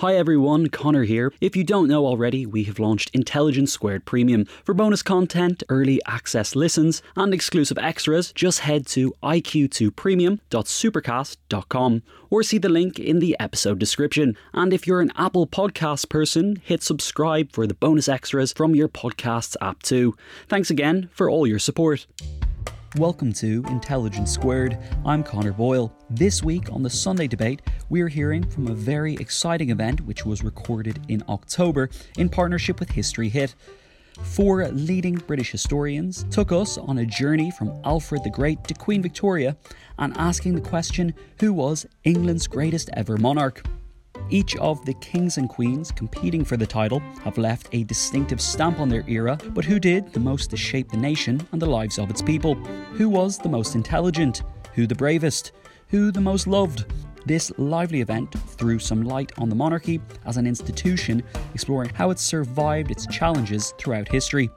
Hi everyone, Connor here. If you don't know already, we have launched Intelligence Squared Premium. For bonus content, early access listens, and exclusive extras, just head to iq2premium.supercast.com or see the link in the episode description. And if you're an Apple Podcast person, hit subscribe for the bonus extras from your podcasts app too. Thanks again for all your support. Welcome to Intelligence Squared. I'm Connor Boyle. This week on the Sunday debate, we're hearing from a very exciting event which was recorded in October in partnership with History Hit. Four leading British historians took us on a journey from Alfred the Great to Queen Victoria and asking the question who was England's greatest ever monarch? Each of the kings and queens competing for the title have left a distinctive stamp on their era, but who did the most to shape the nation and the lives of its people? Who was the most intelligent? Who the bravest? Who the most loved? This lively event threw some light on the monarchy as an institution, exploring how it survived its challenges throughout history.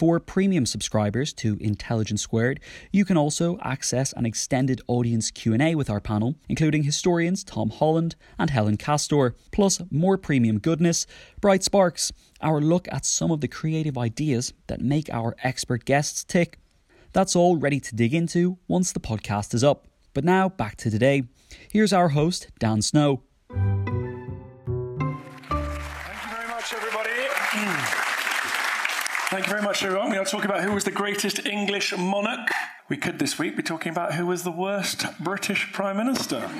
For premium subscribers to Intelligence Squared, you can also access an extended audience Q&A with our panel, including historians Tom Holland and Helen Castor, plus more premium goodness, Bright Sparks, our look at some of the creative ideas that make our expert guests tick. That's all ready to dig into once the podcast is up. But now back to today. Here's our host, Dan Snow. Thank you very much, everyone. We are talking about who was the greatest English monarch. We could this week be talking about who was the worst British Prime Minister.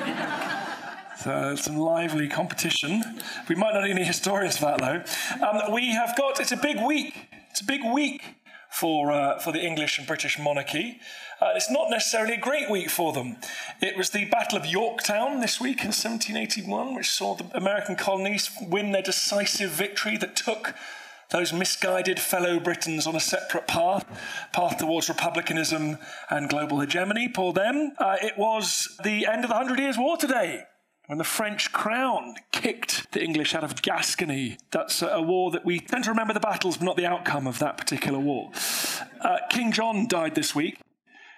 So some lively competition. We might not need any historians for that, though. Um, we have got, it's a big week. It's a big week for, uh, for the English and British monarchy. Uh, it's not necessarily a great week for them. It was the Battle of Yorktown this week in 1781, which saw the American colonies win their decisive victory that took those misguided fellow Britons on a separate path, path towards republicanism and global hegemony. Poor them. Uh, it was the end of the Hundred Years' War today. When the French crown kicked the English out of Gascony. That's a war that we tend to remember the battles, but not the outcome of that particular war. Uh, King John died this week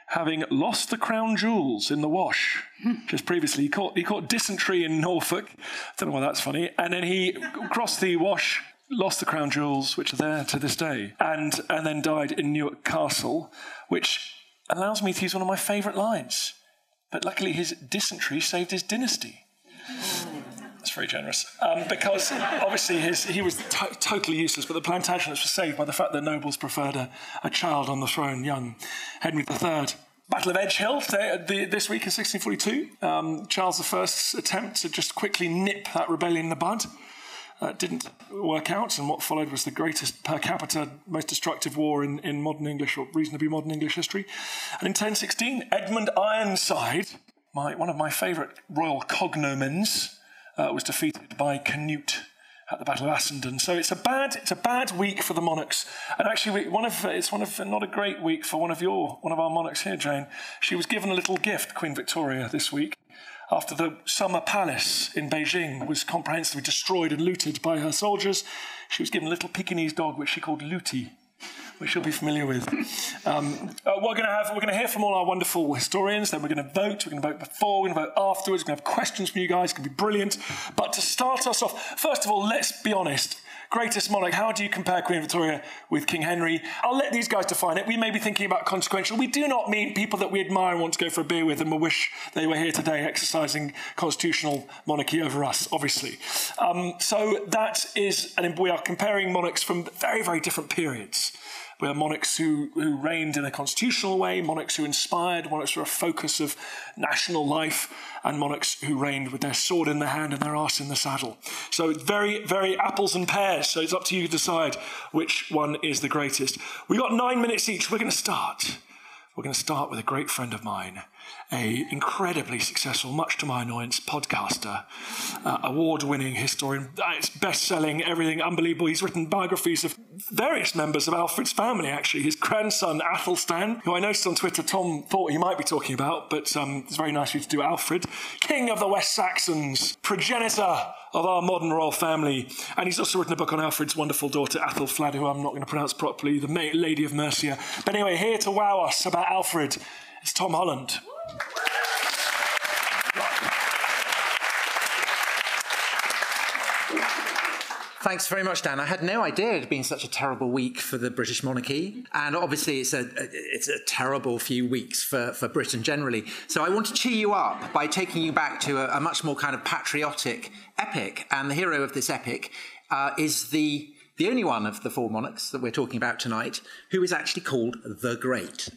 having lost the crown jewels in the wash. Just previously, he caught, he caught dysentery in Norfolk. I don't know why that's funny. And then he crossed the wash lost the crown jewels, which are there to this day, and, and then died in Newark Castle, which allows me to use one of my favourite lines. But luckily, his dysentery saved his dynasty. That's very generous. Um, because obviously his, he was to- totally useless, but the Plantagenets were saved by the fact that nobles preferred a, a child on the throne, young Henry III. Battle of Edgehill today, the, this week in 1642. Um, Charles I's attempt to just quickly nip that rebellion in the bud uh, didn't work out, and what followed was the greatest per capita, most destructive war in, in modern English, or reasonably modern English history. And in 1016, Edmund Ironside, my, one of my favourite royal cognomens, uh, was defeated by Canute at the Battle of Assandun. So it's a bad, it's a bad week for the monarchs. And actually, one of it's one of not a great week for one of your one of our monarchs here, Jane. She was given a little gift, Queen Victoria, this week after the summer palace in Beijing was comprehensively destroyed and looted by her soldiers. She was given a little Pekingese dog, which she called Looty, which you'll be familiar with. Um, uh, we're going to have we're going to hear from all our wonderful historians. Then we're going to vote. We're going to vote before. We're going to vote afterwards. We're going to have questions from you guys. It's going to be brilliant. But to start us off, first of all, let's be honest. Greatest monarch. How do you compare Queen Victoria with King Henry? I'll let these guys define it. We may be thinking about consequential. We do not mean people that we admire and want to go for a beer with and we wish they were here today exercising constitutional monarchy over us, obviously. Um, so that is, and we are comparing monarchs from very, very different periods. We have monarchs who, who reigned in a constitutional way, monarchs who inspired, monarchs who were a focus of national life, and monarchs who reigned with their sword in their hand and their arse in the saddle. So very, very apples and pears. So it's up to you to decide which one is the greatest. We've got nine minutes each. We're going to start. We're going to start with a great friend of mine a incredibly successful, much to my annoyance, podcaster, uh, award-winning historian. Uh, it's best-selling, everything unbelievable. He's written biographies of various members of Alfred's family. Actually, his grandson Athelstan, who I noticed on Twitter, Tom thought he might be talking about, but um, it's very nice of you to do Alfred, King of the West Saxons, progenitor of our modern royal family. And he's also written a book on Alfred's wonderful daughter, Athelflaed, who I'm not going to pronounce properly, the Lady of Mercia. But anyway, here to wow us about Alfred is Tom Holland. Thanks very much, Dan. I had no idea it had been such a terrible week for the British monarchy. And obviously, it's a, it's a terrible few weeks for, for Britain generally. So I want to cheer you up by taking you back to a, a much more kind of patriotic epic. And the hero of this epic uh, is the the only one of the four monarchs that we're talking about tonight who is actually called the Great.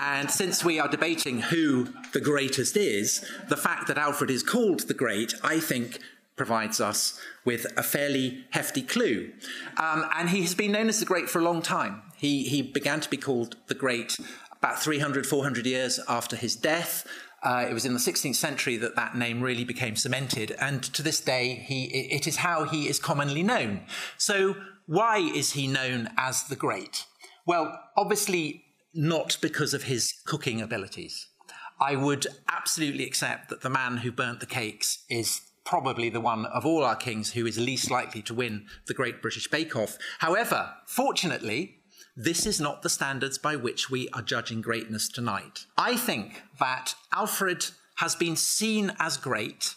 And since we are debating who the greatest is, the fact that Alfred is called the Great, I think, provides us with a fairly hefty clue. Um, and he has been known as the Great for a long time. He, he began to be called the Great about 300, 400 years after his death. Uh, it was in the 16th century that that name really became cemented, and to this day, he, it is how he is commonly known. So, why is he known as the Great? Well, obviously, not because of his cooking abilities. I would absolutely accept that the man who burnt the cakes is probably the one of all our kings who is least likely to win the Great British Bake Off. However, fortunately, this is not the standards by which we are judging greatness tonight. I think that Alfred has been seen as great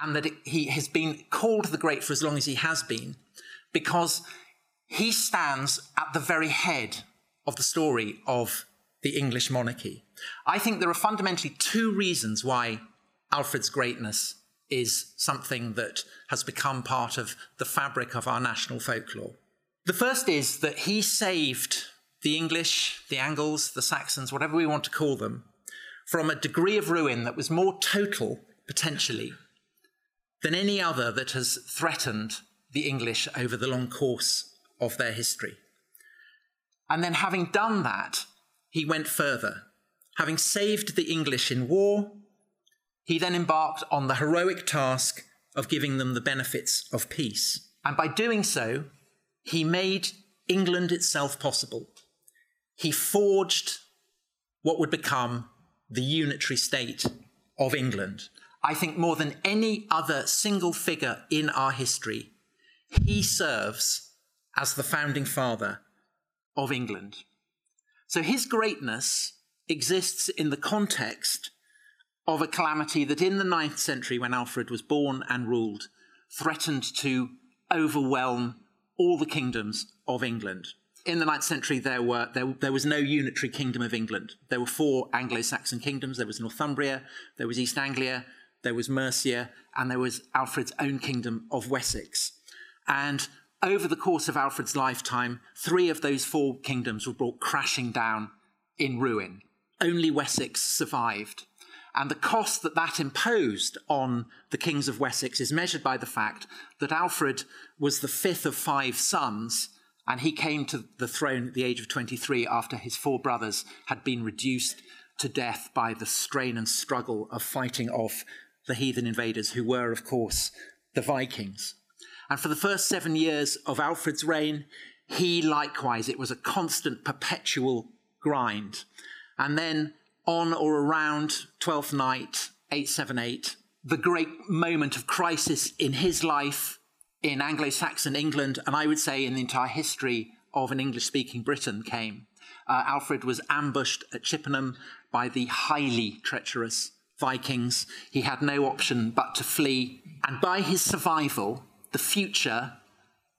and that he has been called the great for as long as he has been because he stands at the very head of the story of the English monarchy. I think there are fundamentally two reasons why Alfred's greatness is something that has become part of the fabric of our national folklore. The first is that he saved the English, the Angles, the Saxons, whatever we want to call them, from a degree of ruin that was more total, potentially, than any other that has threatened the English over the long course of their history. And then, having done that, he went further. Having saved the English in war, he then embarked on the heroic task of giving them the benefits of peace. And by doing so, he made England itself possible. He forged what would become the unitary state of England. I think more than any other single figure in our history, he serves as the founding father of England. So his greatness exists in the context of a calamity that in the ninth century, when Alfred was born and ruled, threatened to overwhelm all the kingdoms of England. In the ninth century, there, were, there, there was no unitary kingdom of England. There were four Anglo Saxon kingdoms there was Northumbria, there was East Anglia, there was Mercia, and there was Alfred's own kingdom of Wessex. And over the course of Alfred's lifetime, three of those four kingdoms were brought crashing down in ruin. Only Wessex survived. And the cost that that imposed on the kings of Wessex is measured by the fact that Alfred was the fifth of five sons, and he came to the throne at the age of 23 after his four brothers had been reduced to death by the strain and struggle of fighting off the heathen invaders, who were, of course, the Vikings. And for the first seven years of Alfred's reign, he likewise, it was a constant, perpetual grind. And then on or around Twelfth Night, 878, the great moment of crisis in his life in Anglo Saxon England, and I would say in the entire history of an English speaking Britain, came. Uh, Alfred was ambushed at Chippenham by the highly treacherous Vikings. He had no option but to flee, and by his survival, the future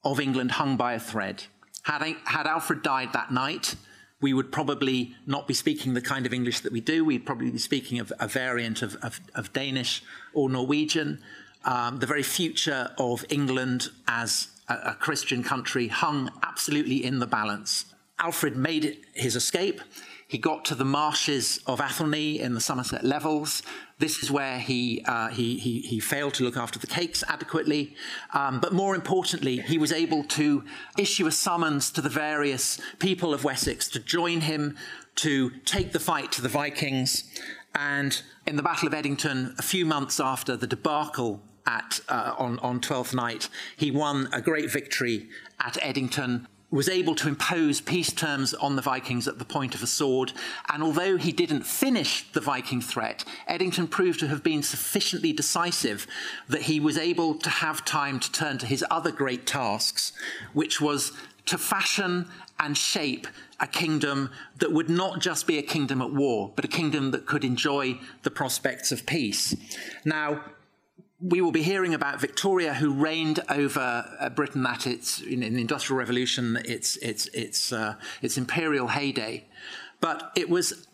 of England hung by a thread. Had, had Alfred died that night, we would probably not be speaking the kind of English that we do. We'd probably be speaking of a variant of, of, of Danish or Norwegian. Um, the very future of England as a, a Christian country hung absolutely in the balance. Alfred made his escape. He got to the marshes of Athelney in the Somerset Levels. This is where he, uh, he, he, he, failed to look after the cakes adequately. Um, but more importantly, he was able to issue a summons to the various people of Wessex to join him to take the fight to the Vikings. And in the Battle of Edington, a few months after the debacle at, uh, on, on Twelfth Night, he won a great victory at Edington was able to impose peace terms on the Vikings at the point of a sword. And although he didn't finish the Viking threat, Edington proved to have been sufficiently decisive that he was able to have time to turn to his other great tasks, which was to fashion and shape a kingdom that would not just be a kingdom at war, but a kingdom that could enjoy the prospects of peace. Now, we will be hearing about Victoria, who reigned over uh, Britain at its in, in, the Industrial Revolution, its its its uh, its imperial heyday. But it was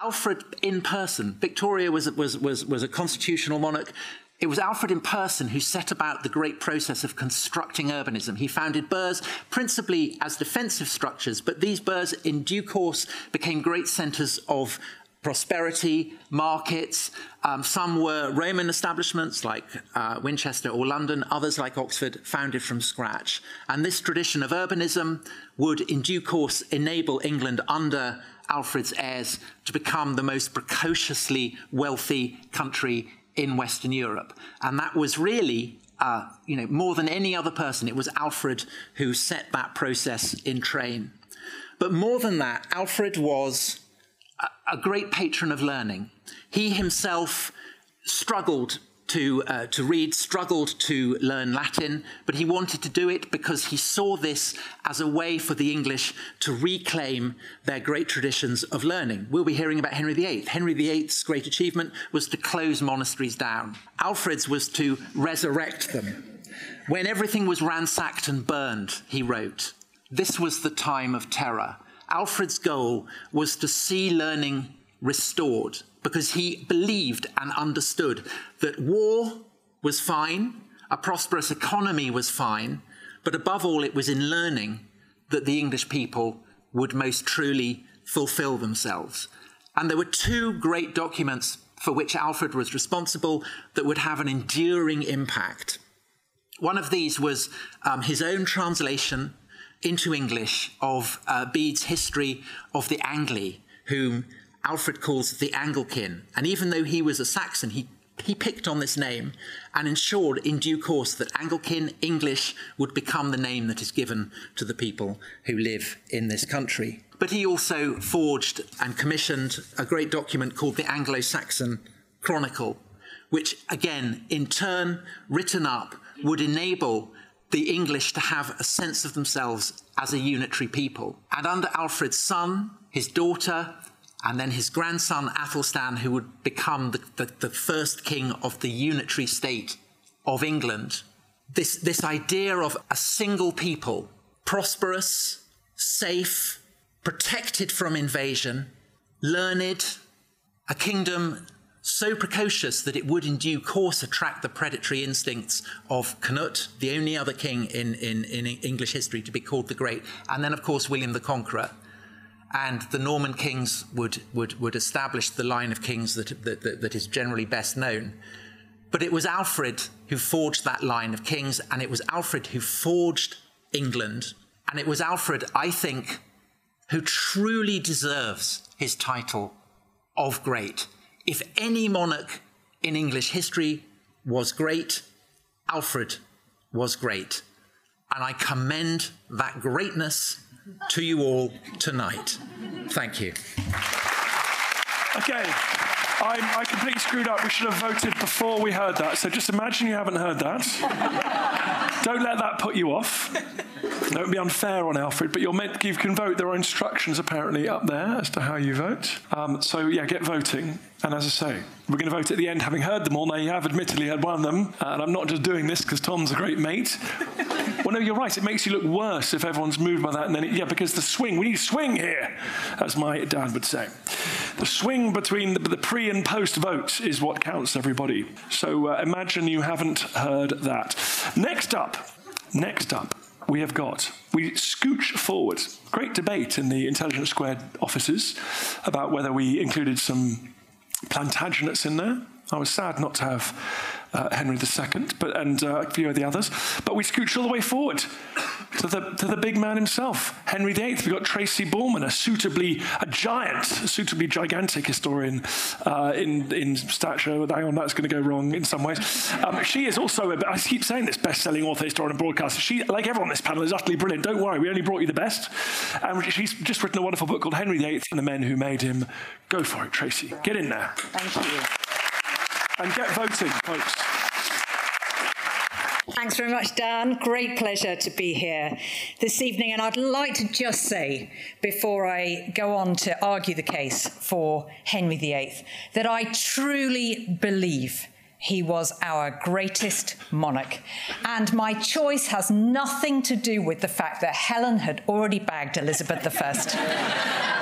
Alfred in person. Victoria was was was was a constitutional monarch. It was Alfred in person who set about the great process of constructing urbanism. He founded burghs principally as defensive structures, but these burghs in due course became great centres of prosperity, markets. Um, some were Roman establishments like uh, Winchester or London, others like Oxford, founded from scratch. And this tradition of urbanism would, in due course, enable England under Alfred's heirs to become the most precociously wealthy country in Western Europe. And that was really uh, you know, more than any other person, it was Alfred who set that process in train. But more than that, Alfred was a great patron of learning. He himself struggled to, uh, to read, struggled to learn Latin, but he wanted to do it because he saw this as a way for the English to reclaim their great traditions of learning. We'll be hearing about Henry VIII. Henry VIII's great achievement was to close monasteries down, Alfred's was to resurrect them. When everything was ransacked and burned, he wrote, this was the time of terror. Alfred's goal was to see learning restored because he believed and understood that war was fine, a prosperous economy was fine, but above all, it was in learning that the English people would most truly fulfill themselves. And there were two great documents for which Alfred was responsible that would have an enduring impact. One of these was um, his own translation into English of uh, Bede's history of the Angli, whom Alfred calls the Angelcynn. And even though he was a Saxon, he, he picked on this name and ensured in due course that Angelcynn English would become the name that is given to the people who live in this country. But he also forged and commissioned a great document called the Anglo Saxon Chronicle, which, again, in turn, written up, would enable the English to have a sense of themselves as a unitary people. And under Alfred's son, his daughter, and then his grandson Athelstan, who would become the, the, the, first king of the unitary state of England, this, this idea of a single people, prosperous, safe, protected from invasion, learned, a kingdom so precocious that it would in due course attract the predatory instincts of Canute, the only other king in, in, in English history to be called the Great, and then, of course, William the Conqueror. And the Norman kings would, would, would establish the line of kings that, that, that, that is generally best known. But it was Alfred who forged that line of kings, and it was Alfred who forged England. And it was Alfred, I think, who truly deserves his title of great if any monarch in English history was great, Alfred was great. And I commend that greatness to you all tonight. Thank you. Okay. I'm, i completely screwed up. We should have voted before we heard that. So just imagine you haven't heard that. Don't let that put you off. Don't be unfair on Alfred, but you're meant, you can vote. There are instructions apparently up there as to how you vote. Um, so yeah, get voting. And as I say, we're going to vote at the end, having heard them all. Now you have admittedly heard one of them, and I'm not just doing this because Tom's a great mate. One no, you're right. It makes you look worse if everyone's moved by that. And then, it, yeah, because the swing, we need swing here, as my dad would say. The swing between the, the pre and post votes is what counts, everybody. So uh, imagine you haven't heard that. Next up, next up, we have got, we scooch forward. Great debate in the Intelligence Squared offices about whether we included some Plantagenets in there. I was sad not to have uh, Henry II, but and uh, a few of the others. But we scooch all the way forward to the to the big man himself, Henry VIII. We've got Tracy Borman, a suitably a giant, a suitably gigantic historian uh, in in stature. Hang on, that's going to go wrong in some ways. Um, she is also, a, I keep saying this, best-selling author, historian, and broadcaster. She, like everyone on this panel, is utterly brilliant. Don't worry, we only brought you the best. And she's just written a wonderful book called Henry VIII and the Men Who Made Him. Go for it, Tracy. Get in there. Thank you. And get voting, folks. Thanks very much, Dan. Great pleasure to be here this evening. And I'd like to just say, before I go on to argue the case for Henry VIII, that I truly believe he was our greatest monarch. And my choice has nothing to do with the fact that Helen had already bagged Elizabeth I.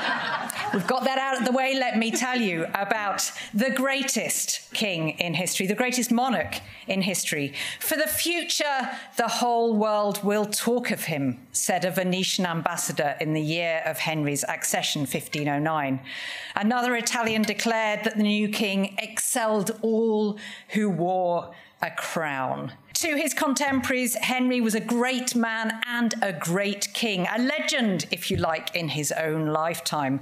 We've got that out of the way. Let me tell you about the greatest king in history, the greatest monarch in history. For the future, the whole world will talk of him, said a Venetian ambassador in the year of Henry's accession, 1509. Another Italian declared that the new king excelled all who wore a crown. To his contemporaries, Henry was a great man and a great king, a legend, if you like, in his own lifetime.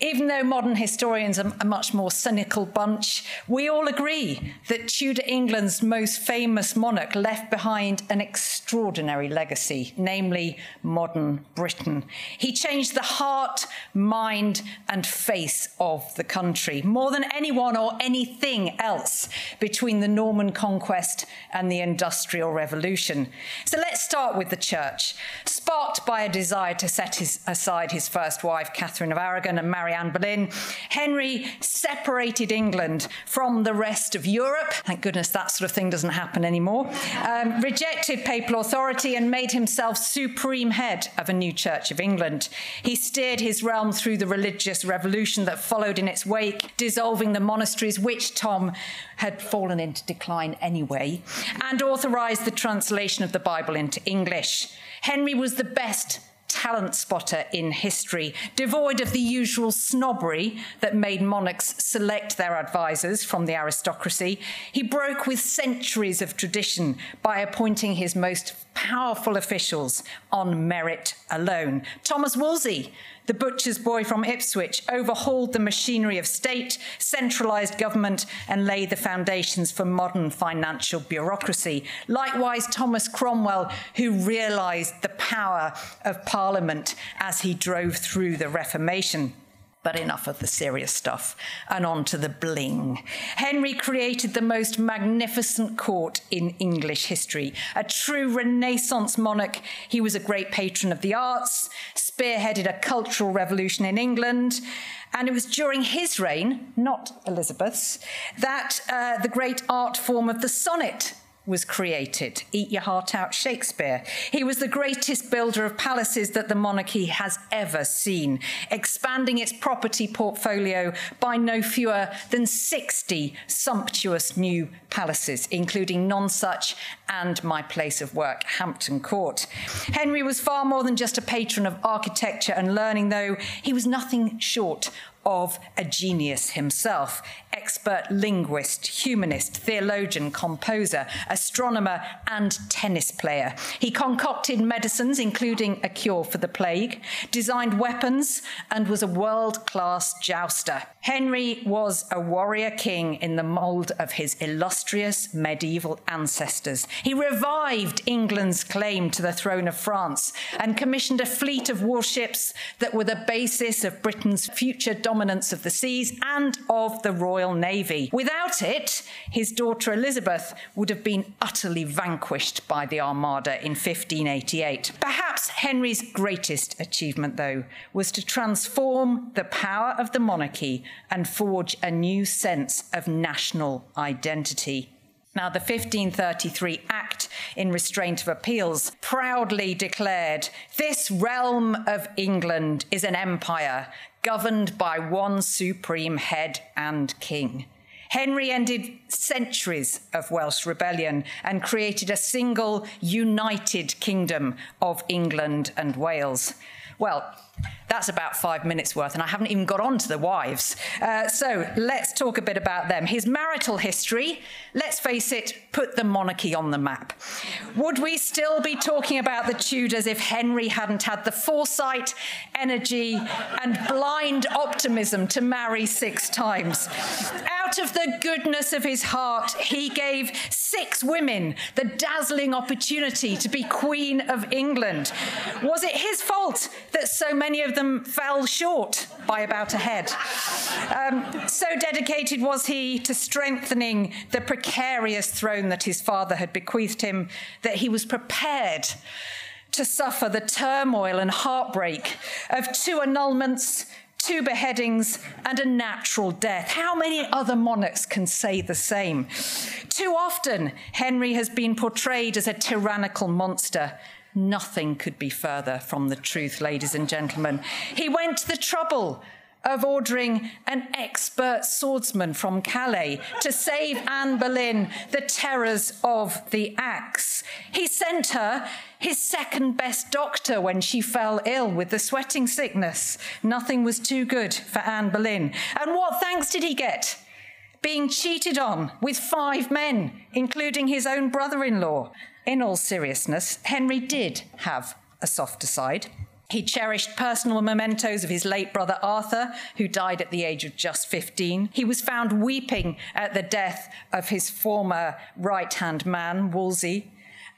Even though modern historians are a much more cynical bunch, we all agree that Tudor England's most famous monarch left behind an extraordinary legacy, namely modern Britain. He changed the heart, mind, and face of the country more than anyone or anything else between the Norman conquest and the industrial Industrial Revolution. So let's start with the church. Sparked by a desire to set his, aside his first wife, Catherine of Aragon, and marry Anne Boleyn, Henry separated England from the rest of Europe. Thank goodness that sort of thing doesn't happen anymore. Um, rejected papal authority and made himself supreme head of a new Church of England. He steered his realm through the religious revolution that followed in its wake, dissolving the monasteries, which Tom had fallen into decline anyway, and authorized the translation of the Bible into English. Henry was the best talent spotter in history, devoid of the usual snobbery that made monarchs select their advisors from the aristocracy. He broke with centuries of tradition by appointing his most powerful officials on merit alone. Thomas Wolsey the butcher's boy from Ipswich overhauled the machinery of state, centralised government, and laid the foundations for modern financial bureaucracy. Likewise, Thomas Cromwell, who realised the power of Parliament as he drove through the Reformation. But enough of the serious stuff and on to the bling. Henry created the most magnificent court in English history. A true Renaissance monarch, he was a great patron of the arts, spearheaded a cultural revolution in England. And it was during his reign, not Elizabeth's, that uh, the great art form of the sonnet was created. Eat your heart out, Shakespeare. He was the greatest builder of palaces that the monarchy has ever seen, expanding its property portfolio by no fewer than 60 sumptuous new palaces, including Nonsuch and my place of work, Hampton Court. Henry was far more than just a patron of architecture and learning, though. He was nothing short of a genius himself expert linguist, humanist, theologian, composer, astronomer, and tennis player. He concocted medicines, including a cure for the plague, designed weapons, and was a world class jouster. Henry was a warrior king in the mould of his illustrious medieval ancestors. He revived England's claim to the throne of France and commissioned a fleet of warships that were the basis of Britain's future dominance of the seas and of the royal Navy. Without it, his daughter Elizabeth would have been utterly vanquished by the Armada in 1588. Perhaps Henry's greatest achievement, though, was to transform the power of the monarchy and forge a new sense of national identity. Now, the 1533 Act in Restraint of Appeals proudly declared this realm of England is an empire governed by one supreme head and king. Henry ended centuries of Welsh rebellion and created a single united kingdom of England and Wales. Well, that's about five minutes worth, and I haven't even got on to the wives. Uh, so let's talk a bit about them. His marital history, let's face it, put the monarchy on the map. Would we still be talking about the Tudors if Henry hadn't had the foresight, energy, and blind optimism to marry six times? Out of the goodness of his heart, he gave six women the dazzling opportunity to be Queen of England. Was it his fault that so many of them fell short by about a head. Um, so dedicated was he to strengthening the precarious throne that his father had bequeathed him that he was prepared to suffer the turmoil and heartbreak of two annulments, two beheadings, and a natural death. How many other monarchs can say the same? Too often, Henry has been portrayed as a tyrannical monster Nothing could be further from the truth, ladies and gentlemen. He went to the trouble of ordering an expert swordsman from Calais to save Anne Boleyn the terrors of the axe. He sent her his second best doctor when she fell ill with the sweating sickness. Nothing was too good for Anne Boleyn. And what thanks did he get? Being cheated on with five men, including his own brother in law. In all seriousness, Henry did have a softer side. He cherished personal mementos of his late brother Arthur, who died at the age of just 15. He was found weeping at the death of his former right hand man, Wolsey.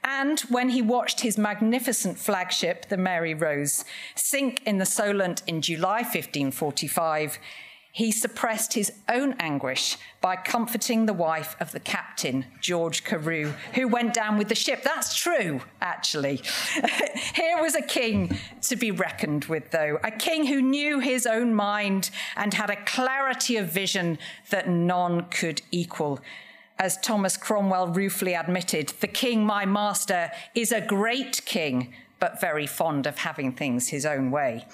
And when he watched his magnificent flagship, the Mary Rose, sink in the Solent in July 1545, he suppressed his own anguish by comforting the wife of the captain, George Carew, who went down with the ship. That's true, actually. Here was a king to be reckoned with, though, a king who knew his own mind and had a clarity of vision that none could equal. As Thomas Cromwell ruefully admitted, the king, my master, is a great king but very fond of having things his own way.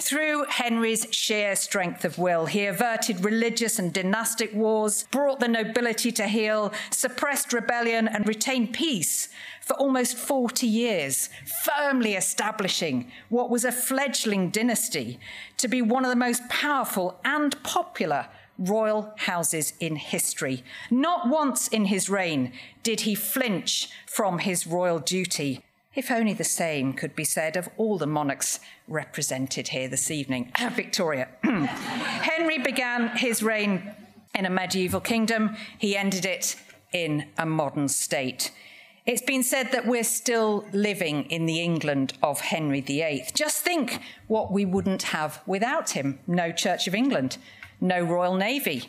Through Henry's sheer strength of will, he averted religious and dynastic wars, brought the nobility to heel, suppressed rebellion, and retained peace for almost 40 years, firmly establishing what was a fledgling dynasty to be one of the most powerful and popular royal houses in history. Not once in his reign did he flinch from his royal duty if only the same could be said of all the monarchs represented here this evening. Victoria. Henry began his reign in a medieval kingdom, he ended it in a modern state. It's been said that we're still living in the England of Henry VIII. Just think what we wouldn't have without him no Church of England, no Royal Navy,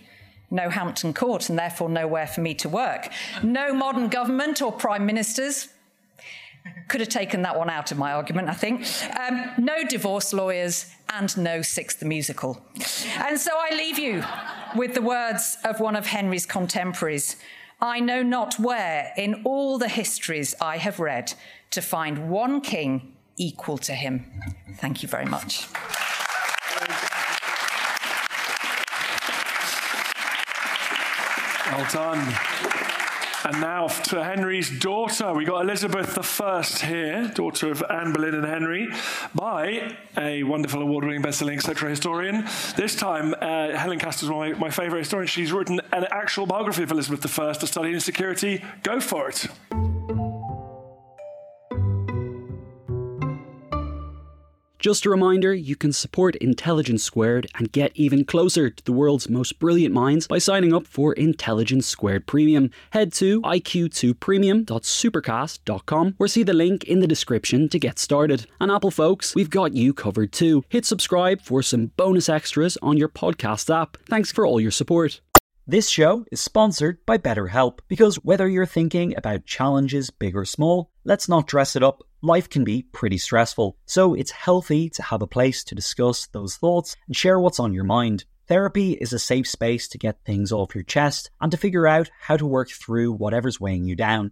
no Hampton Court, and therefore nowhere for me to work, no modern government or prime ministers, could have taken that one out of my argument, I think. Um, no divorce lawyers and no Six the Musical. And so I leave you with the words of one of Henry's contemporaries I know not where in all the histories I have read to find one king equal to him. Thank you very much. Well done. And now to Henry's daughter. We got Elizabeth I here, daughter of Anne Boleyn and Henry, by a wonderful award winning best selling etc. historian. This time, uh, Helen Castor is one my, my favourite historian. She's written an actual biography of Elizabeth I, A Study in Insecurity. Go for it. Just a reminder, you can support Intelligence Squared and get even closer to the world's most brilliant minds by signing up for Intelligence Squared Premium. Head to iq2premium.supercast.com or see the link in the description to get started. And Apple folks, we've got you covered too. Hit subscribe for some bonus extras on your podcast app. Thanks for all your support. This show is sponsored by BetterHelp because whether you're thinking about challenges big or small, let's not dress it up life can be pretty stressful, so it's healthy to have a place to discuss those thoughts and share what's on your mind. Therapy is a safe space to get things off your chest and to figure out how to work through whatever's weighing you down.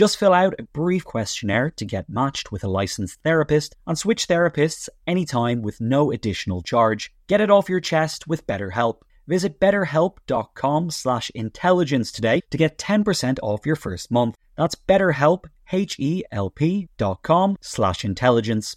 Just fill out a brief questionnaire to get matched with a licensed therapist and switch therapists anytime with no additional charge. Get it off your chest with BetterHelp. Visit betterhelp.com slash intelligence today to get 10% off your first month. That's betterhelp, H-E-L-P dot com slash intelligence.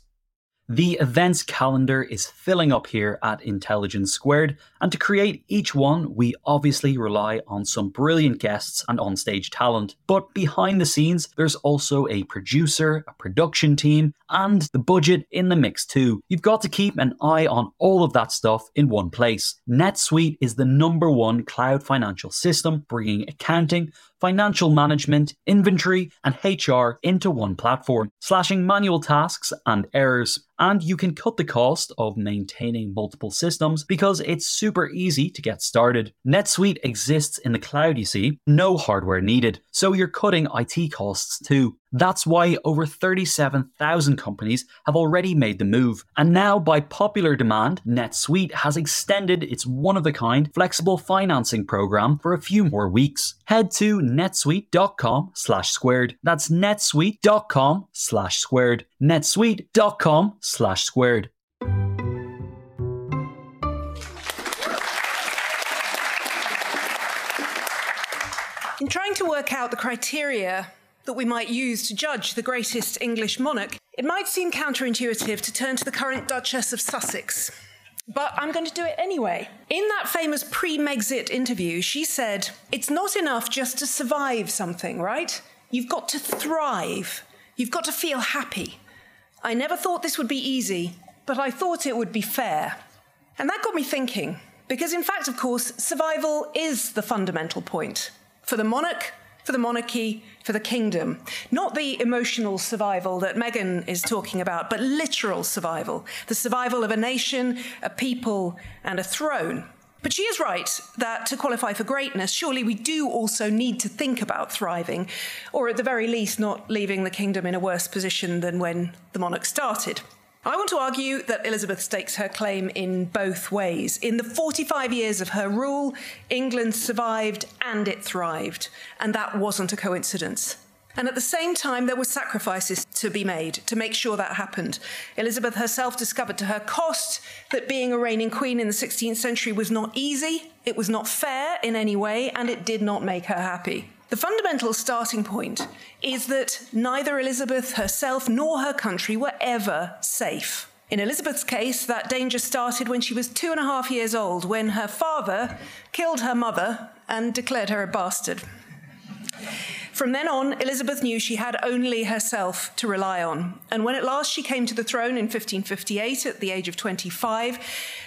The events calendar is filling up here at Intelligence Squared, and to create each one, we obviously rely on some brilliant guests and onstage talent. But behind the scenes, there's also a producer, a production team, and the budget in the mix too. You've got to keep an eye on all of that stuff in one place. NetSuite is the number one cloud financial system, bringing accounting, financial management, inventory, and HR into one platform, slashing manual tasks and errors. And you can cut the cost of maintaining multiple systems because it's super easy to get started. NetSuite exists in the cloud, you see, no hardware needed, so you're cutting IT costs too. That's why over 37,000 companies have already made the move. And now, by popular demand, NetSuite has extended its one of a kind flexible financing program for a few more weeks. Head to netsuite.com slash squared. That's netsuite.com slash squared. netsuite.com slash squared. Trying to work out the criteria that we might use to judge the greatest English monarch, it might seem counterintuitive to turn to the current Duchess of Sussex. But I'm going to do it anyway. In that famous pre Megxit interview, she said, It's not enough just to survive something, right? You've got to thrive. You've got to feel happy. I never thought this would be easy, but I thought it would be fair. And that got me thinking, because in fact, of course, survival is the fundamental point. For the monarch, for the monarchy, for the kingdom. Not the emotional survival that Meghan is talking about, but literal survival the survival of a nation, a people, and a throne. But she is right that to qualify for greatness, surely we do also need to think about thriving, or at the very least, not leaving the kingdom in a worse position than when the monarch started. I want to argue that Elizabeth stakes her claim in both ways. In the 45 years of her rule, England survived and it thrived, and that wasn't a coincidence. And at the same time, there were sacrifices to be made to make sure that happened. Elizabeth herself discovered to her cost that being a reigning queen in the 16th century was not easy, it was not fair in any way, and it did not make her happy. The fundamental starting point is that neither Elizabeth herself nor her country were ever safe. In Elizabeth's case, that danger started when she was two and a half years old, when her father killed her mother and declared her a bastard. From then on, Elizabeth knew she had only herself to rely on. And when at last she came to the throne in 1558 at the age of 25,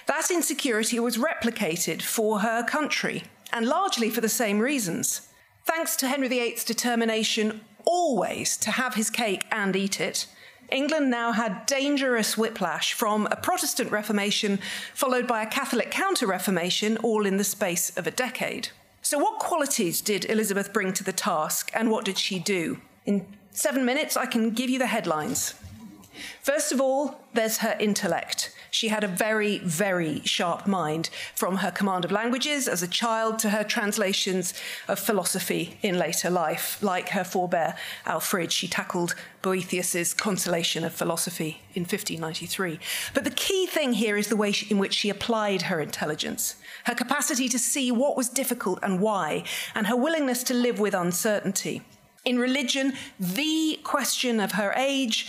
that insecurity was replicated for her country, and largely for the same reasons. Thanks to Henry VIII's determination always to have his cake and eat it, England now had dangerous whiplash from a Protestant Reformation followed by a Catholic Counter Reformation, all in the space of a decade. So, what qualities did Elizabeth bring to the task, and what did she do? In seven minutes, I can give you the headlines. First of all, there's her intellect. She had a very, very sharp mind, from her command of languages as a child to her translations of philosophy in later life. Like her forebear Alfred, she tackled Boethius's Consolation of Philosophy in 1593. But the key thing here is the way in which she applied her intelligence, her capacity to see what was difficult and why, and her willingness to live with uncertainty. In religion, the question of her age,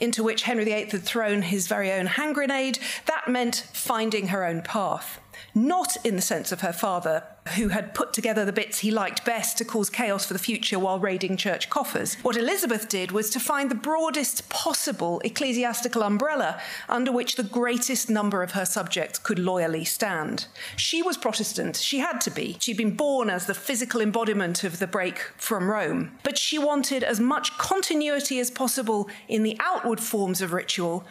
into which Henry VIII had thrown his very own hand grenade, that meant finding her own path. Not in the sense of her father, who had put together the bits he liked best to cause chaos for the future while raiding church coffers. What Elizabeth did was to find the broadest possible ecclesiastical umbrella under which the greatest number of her subjects could loyally stand. She was Protestant, she had to be. She'd been born as the physical embodiment of the break from Rome. But she wanted as much continuity as possible in the outward forms of ritual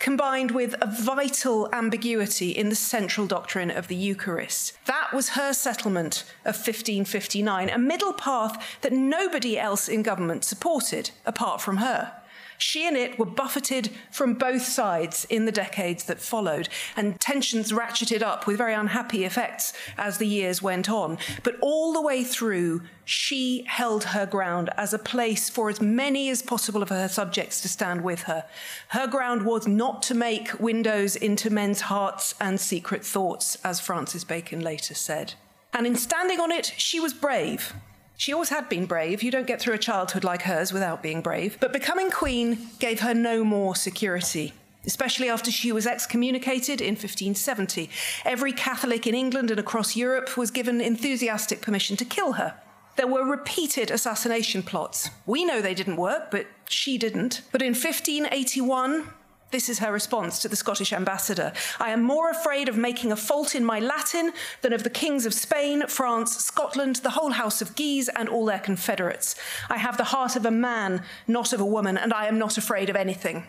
combined with a vital ambiguity in the central doctrine of the Eucharist. That was her settlement of 1559, a middle path that nobody else in government supported apart from her. She and it were buffeted from both sides in the decades that followed, and tensions ratcheted up with very unhappy effects as the years went on. But all the way through, she held her ground as a place for as many as possible of her subjects to stand with her. Her ground was not to make windows into men's hearts and secret thoughts, as Francis Bacon later said. And in standing on it, she was brave. She always had been brave. You don't get through a childhood like hers without being brave. But becoming queen gave her no more security especially after she was excommunicated in 1570. Every Catholic in England and across Europe was given enthusiastic permission to kill her. There were repeated assassination plots. We know they didn't work, but she didn't. But in 1581, this is her response to the Scottish ambassador. I am more afraid of making a fault in my Latin than of the kings of Spain, France, Scotland, the whole house of Guise, and all their confederates. I have the heart of a man, not of a woman, and I am not afraid of anything.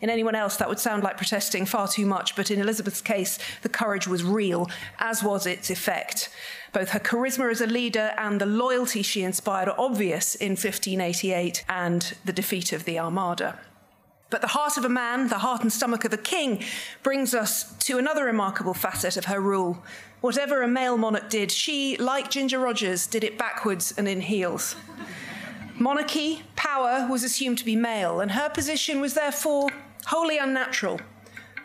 In anyone else, that would sound like protesting far too much, but in Elizabeth's case, the courage was real, as was its effect. Both her charisma as a leader and the loyalty she inspired are obvious in 1588 and the defeat of the Armada. But the heart of a man, the heart and stomach of a king, brings us to another remarkable facet of her rule. Whatever a male monarch did, she, like Ginger Rogers, did it backwards and in heels. Monarchy, power, was assumed to be male, and her position was therefore wholly unnatural.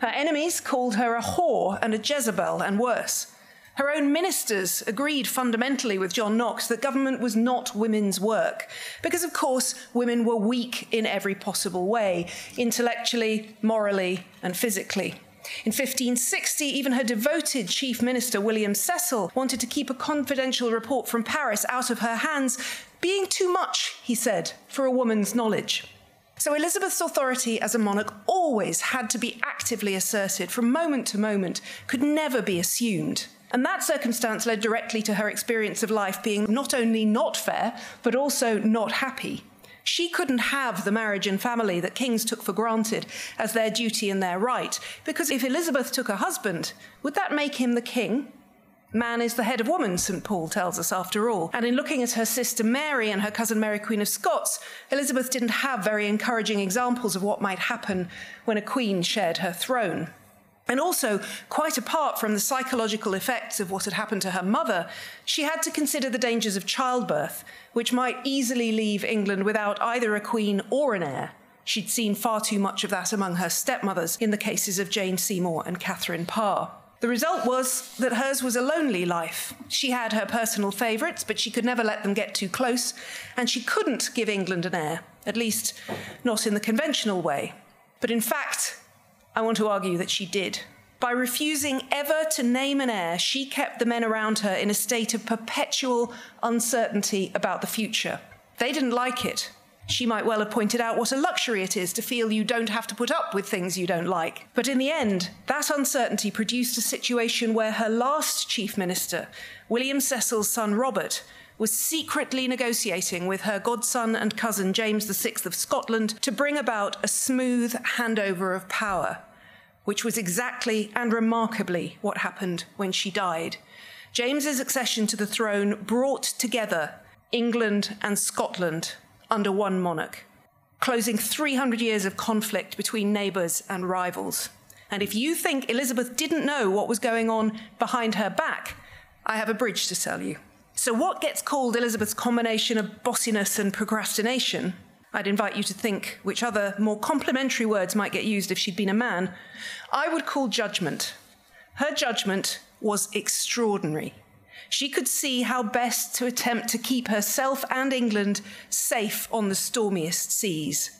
Her enemies called her a whore and a Jezebel, and worse. Her own ministers agreed fundamentally with John Knox that government was not women's work, because, of course, women were weak in every possible way intellectually, morally, and physically. In 1560, even her devoted chief minister, William Cecil, wanted to keep a confidential report from Paris out of her hands, being too much, he said, for a woman's knowledge. So Elizabeth's authority as a monarch always had to be actively asserted from moment to moment, could never be assumed. And that circumstance led directly to her experience of life being not only not fair, but also not happy. She couldn't have the marriage and family that kings took for granted as their duty and their right, because if Elizabeth took a husband, would that make him the king? Man is the head of woman, St. Paul tells us after all. And in looking at her sister Mary and her cousin Mary, Queen of Scots, Elizabeth didn't have very encouraging examples of what might happen when a queen shared her throne. And also, quite apart from the psychological effects of what had happened to her mother, she had to consider the dangers of childbirth, which might easily leave England without either a queen or an heir. She'd seen far too much of that among her stepmothers in the cases of Jane Seymour and Catherine Parr. The result was that hers was a lonely life. She had her personal favourites, but she could never let them get too close, and she couldn't give England an heir, at least not in the conventional way. But in fact, I want to argue that she did. By refusing ever to name an heir, she kept the men around her in a state of perpetual uncertainty about the future. They didn't like it. She might well have pointed out what a luxury it is to feel you don't have to put up with things you don't like. But in the end, that uncertainty produced a situation where her last chief minister, William Cecil's son Robert, was secretly negotiating with her godson and cousin James VI of Scotland to bring about a smooth handover of power, which was exactly and remarkably what happened when she died. James's accession to the throne brought together England and Scotland under one monarch, closing 300 years of conflict between neighbours and rivals. And if you think Elizabeth didn't know what was going on behind her back, I have a bridge to sell you. So, what gets called Elizabeth's combination of bossiness and procrastination? I'd invite you to think which other more complimentary words might get used if she'd been a man. I would call judgment. Her judgment was extraordinary. She could see how best to attempt to keep herself and England safe on the stormiest seas.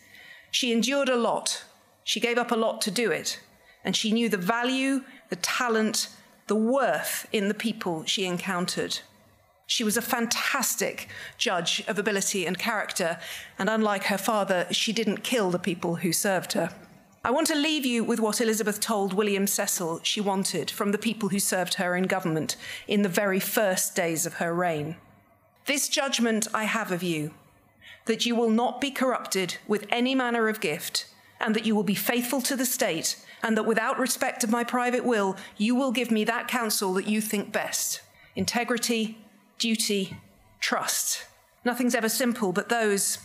She endured a lot. She gave up a lot to do it. And she knew the value, the talent, the worth in the people she encountered. She was a fantastic judge of ability and character, and unlike her father, she didn't kill the people who served her. I want to leave you with what Elizabeth told William Cecil she wanted from the people who served her in government in the very first days of her reign. This judgment I have of you, that you will not be corrupted with any manner of gift, and that you will be faithful to the state, and that without respect of my private will, you will give me that counsel that you think best integrity, duty, trust. Nothing's ever simple, but those,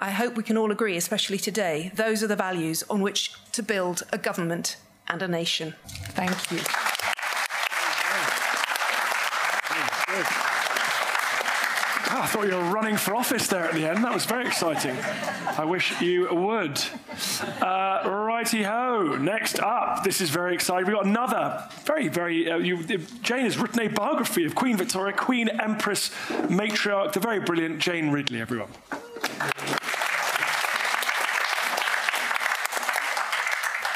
I hope we can all agree, especially today, those are the values on which to build a government and a nation. Thank you. Oh, I thought you were running for office there at the end. That was very exciting. I wish you would. Uh, righty ho. Next up, this is very exciting. We've got another very, very. Uh, you, Jane has written a biography of Queen Victoria, Queen Empress Matriarch, the very brilliant Jane Ridley, everyone.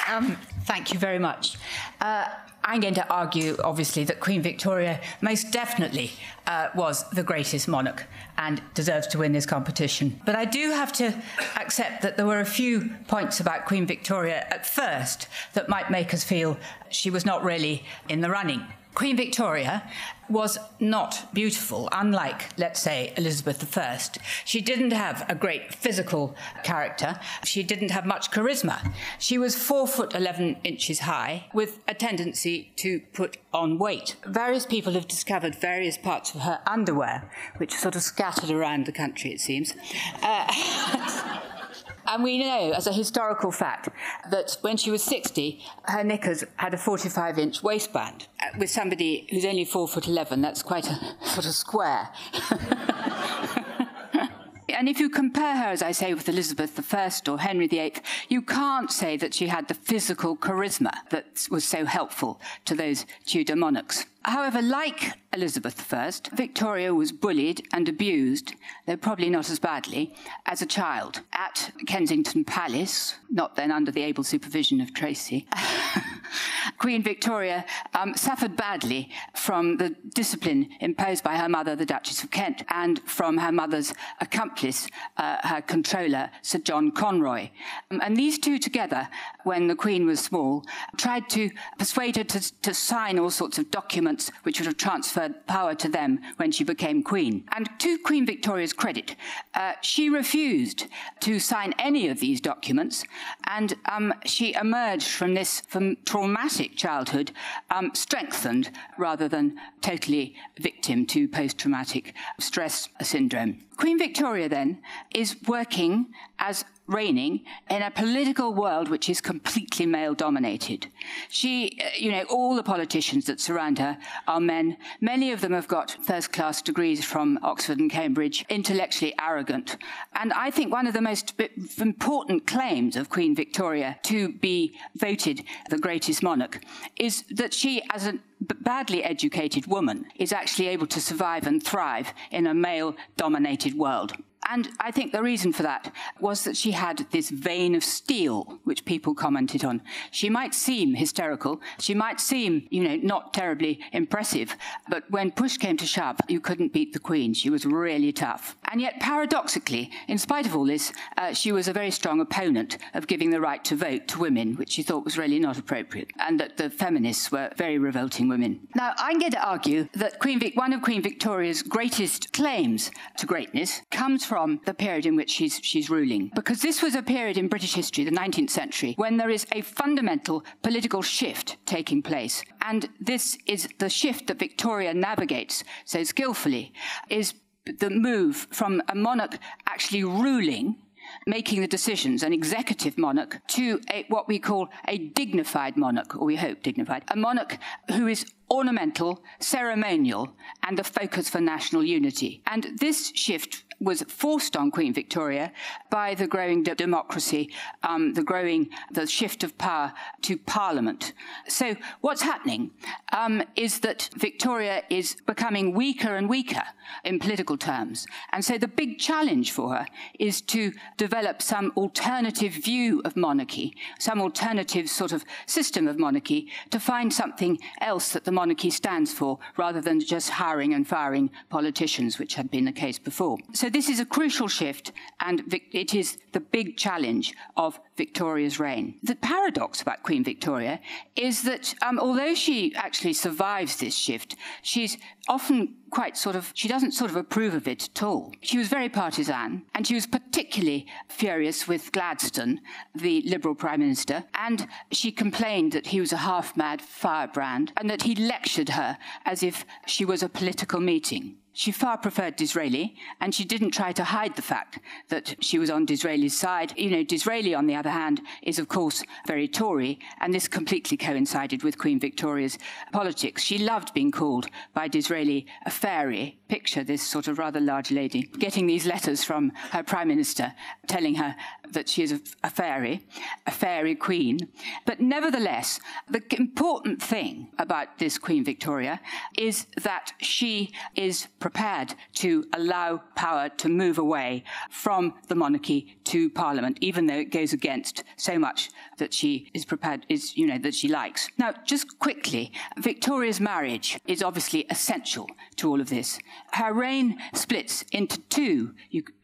Um, thank you very much. Uh, I'm going to argue, obviously, that Queen Victoria most definitely uh, was the greatest monarch and deserves to win this competition. But I do have to accept that there were a few points about Queen Victoria at first that might make us feel she was not really in the running. Queen Victoria was not beautiful, unlike, let's say, Elizabeth I. She didn't have a great physical character. She didn't have much charisma. She was four foot 11 inches high with a tendency to put on weight. Various people have discovered various parts of her underwear, which are sort of scattered around the country, it seems. Uh, And we know, as a historical fact, that when she was 60, her knickers had a 45 inch waistband. Uh, with somebody who's only 4 foot 11, that's quite a sort of square. and if you compare her, as I say, with Elizabeth I or Henry VIII, you can't say that she had the physical charisma that was so helpful to those Tudor monarchs. However, like Elizabeth I, Victoria was bullied and abused, though probably not as badly, as a child at Kensington Palace, not then under the able supervision of Tracy. Queen Victoria um, suffered badly from the discipline imposed by her mother, the Duchess of Kent, and from her mother's accomplice, uh, her controller, Sir John Conroy. Um, and these two together, when the Queen was small, tried to persuade her to, to sign all sorts of documents which would have transferred power to them when she became Queen. And to Queen Victoria's credit, uh, she refused to sign any of these documents, and um, she emerged from this from traumatic childhood um, strengthened rather than totally victim to post traumatic stress syndrome. Queen Victoria, then, is working as reigning in a political world which is completely male dominated. She, uh, you know, all the politicians that surround her are men. Many of them have got first class degrees from Oxford and Cambridge, intellectually arrogant. And I think one of the most important claims of Queen Victoria to be voted the greatest monarch is that she, as a badly educated woman, is actually able to survive and thrive in a male dominated world. And I think the reason for that was that she had this vein of steel, which people commented on. She might seem hysterical, she might seem, you know, not terribly impressive, but when push came to shove, you couldn't beat the Queen. She was really tough. And yet, paradoxically, in spite of all this, uh, she was a very strong opponent of giving the right to vote to women, which she thought was really not appropriate, and that the feminists were very revolting women. Now, I'm going to argue that Queen Vic- one of Queen Victoria's greatest claims to greatness comes from the period in which she's, she's ruling. Because this was a period in British history, the 19th century, when there is a fundamental political shift taking place. And this is the shift that Victoria navigates so skillfully, is the move from a monarch actually ruling making the decisions, an executive monarch, to a, what we call a dignified monarch, or we hope dignified, a monarch who is ornamental, ceremonial, and the focus for national unity. And this shift was forced on Queen Victoria by the growing de- democracy, um, the growing, the shift of power to Parliament. So what's happening um, is that Victoria is becoming weaker and weaker in political terms. And so the big challenge for her is to develop some alternative view of monarchy, some alternative sort of system of monarchy to find something else that the monarchy stands for rather than just hiring and firing politicians, which had been the case before. So this is a crucial shift, and it is the big challenge of Victoria's reign. The paradox about Queen Victoria is that um, although she actually survives this shift, she's often quite sort of, she doesn't sort of approve of it at all. She was very partisan, and she was particularly furious with Gladstone, the Liberal Prime Minister, and she complained that he was a half mad firebrand and that he lectured her as if she was a political meeting. She far preferred Disraeli, and she didn't try to hide the fact that she was on Disraeli's side. You know, Disraeli, on the other hand, is of course very Tory, and this completely coincided with Queen Victoria's politics. She loved being called by Disraeli a fairy. Picture this sort of rather large lady getting these letters from her Prime Minister telling her that she is a, a fairy, a fairy queen. But nevertheless, the important thing about this Queen Victoria is that she is prepared to allow power to move away from the monarchy to parliament, even though it goes against so much that she is prepared, is, you know, that she likes. Now, just quickly, Victoria's marriage is obviously essential to all of this. Her reign splits into two,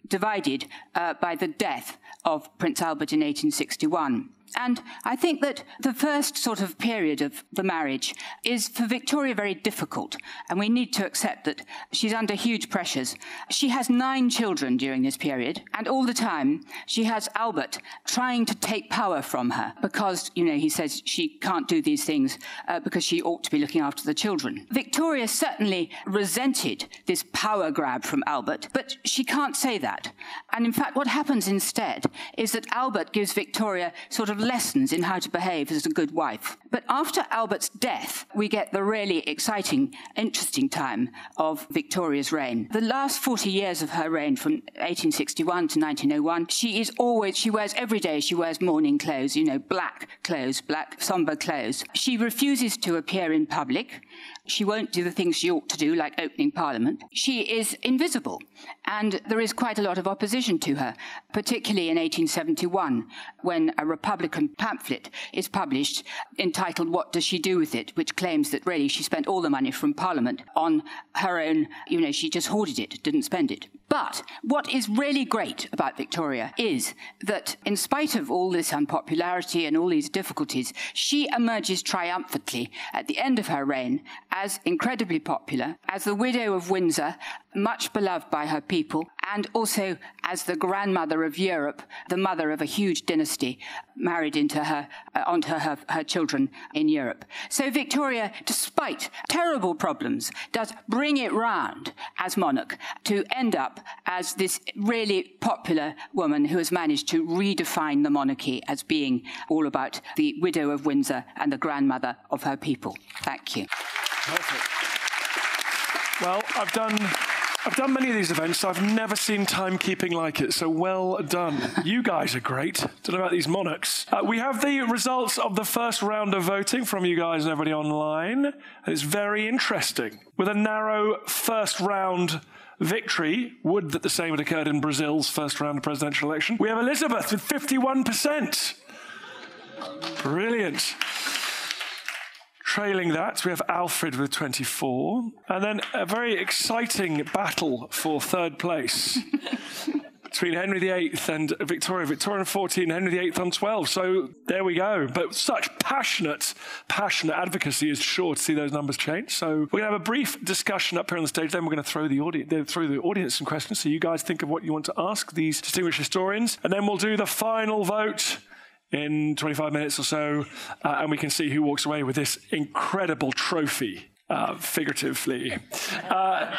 divided uh, by the death of Prince Albert in 1861. And I think that the first sort of period of the marriage is for Victoria very difficult, and we need to accept that she's under huge pressures. She has nine children during this period, and all the time she has Albert trying to take power from her because, you know, he says she can't do these things uh, because she ought to be looking after the children. Victoria certainly resented this power grab from Albert, but she can't say that. And in fact, what happens instead is that Albert gives Victoria sort of of lessons in how to behave as a good wife. But after Albert's death, we get the really exciting, interesting time of Victoria's reign. The last 40 years of her reign, from 1861 to 1901, she is always, she wears every day, she wears mourning clothes, you know, black clothes, black, somber clothes. She refuses to appear in public. She won't do the things she ought to do, like opening Parliament. She is invisible, and there is quite a lot of opposition to her, particularly in 1871, when a Republican pamphlet is published entitled What Does She Do With It, which claims that really she spent all the money from Parliament on her own, you know, she just hoarded it, didn't spend it. But what is really great about Victoria is that, in spite of all this unpopularity and all these difficulties, she emerges triumphantly at the end of her reign as incredibly popular, as the widow of Windsor, much beloved by her people, and also as the grandmother of Europe, the mother of a huge dynasty, married into her, uh, onto her, her children in Europe. So Victoria, despite terrible problems, does bring it round as monarch to end up as this really popular woman who has managed to redefine the monarchy as being all about the widow of Windsor and the grandmother of her people. Thank you. Perfect. Well, I've done I've done many of these events, so I've never seen timekeeping like it. So well done. You guys are great. Don't know about these monarchs. Uh, we have the results of the first round of voting from you guys and everybody online. It's very interesting. With a narrow first round victory, would that the same had occurred in Brazil's first round of presidential election. We have Elizabeth with 51%. Brilliant. Trailing that, we have Alfred with 24. And then a very exciting battle for third place. between Henry VIII and Victoria. Victoria on 14, Henry VIII on 12. So there we go. But such passionate, passionate advocacy is sure to see those numbers change. So we're going to have a brief discussion up here on the stage. Then we're going to throw the audience, throw the audience some questions. So you guys think of what you want to ask these distinguished historians, and then we'll do the final vote in 25 minutes or so, uh, and we can see who walks away with this incredible trophy, uh, figuratively. Uh,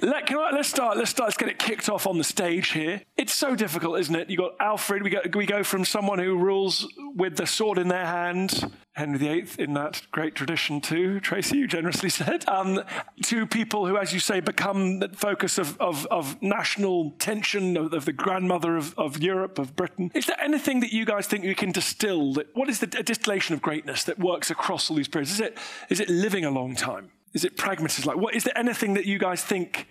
let, I, let's start. Let's start. Let's get it kicked off on the stage here. It's so difficult, isn't it? You got Alfred. We go. We go from someone who rules with the sword in their hand, Henry VIII, in that great tradition too. Tracy, you generously said, um, to people who, as you say, become the focus of, of, of national tension of, of the grandmother of, of Europe, of Britain. Is there anything that you guys think you can distill? That what is the distillation of greatness that works across all these periods? Is it is it living a long time? Is it pragmatism? Like, what is there anything that you guys think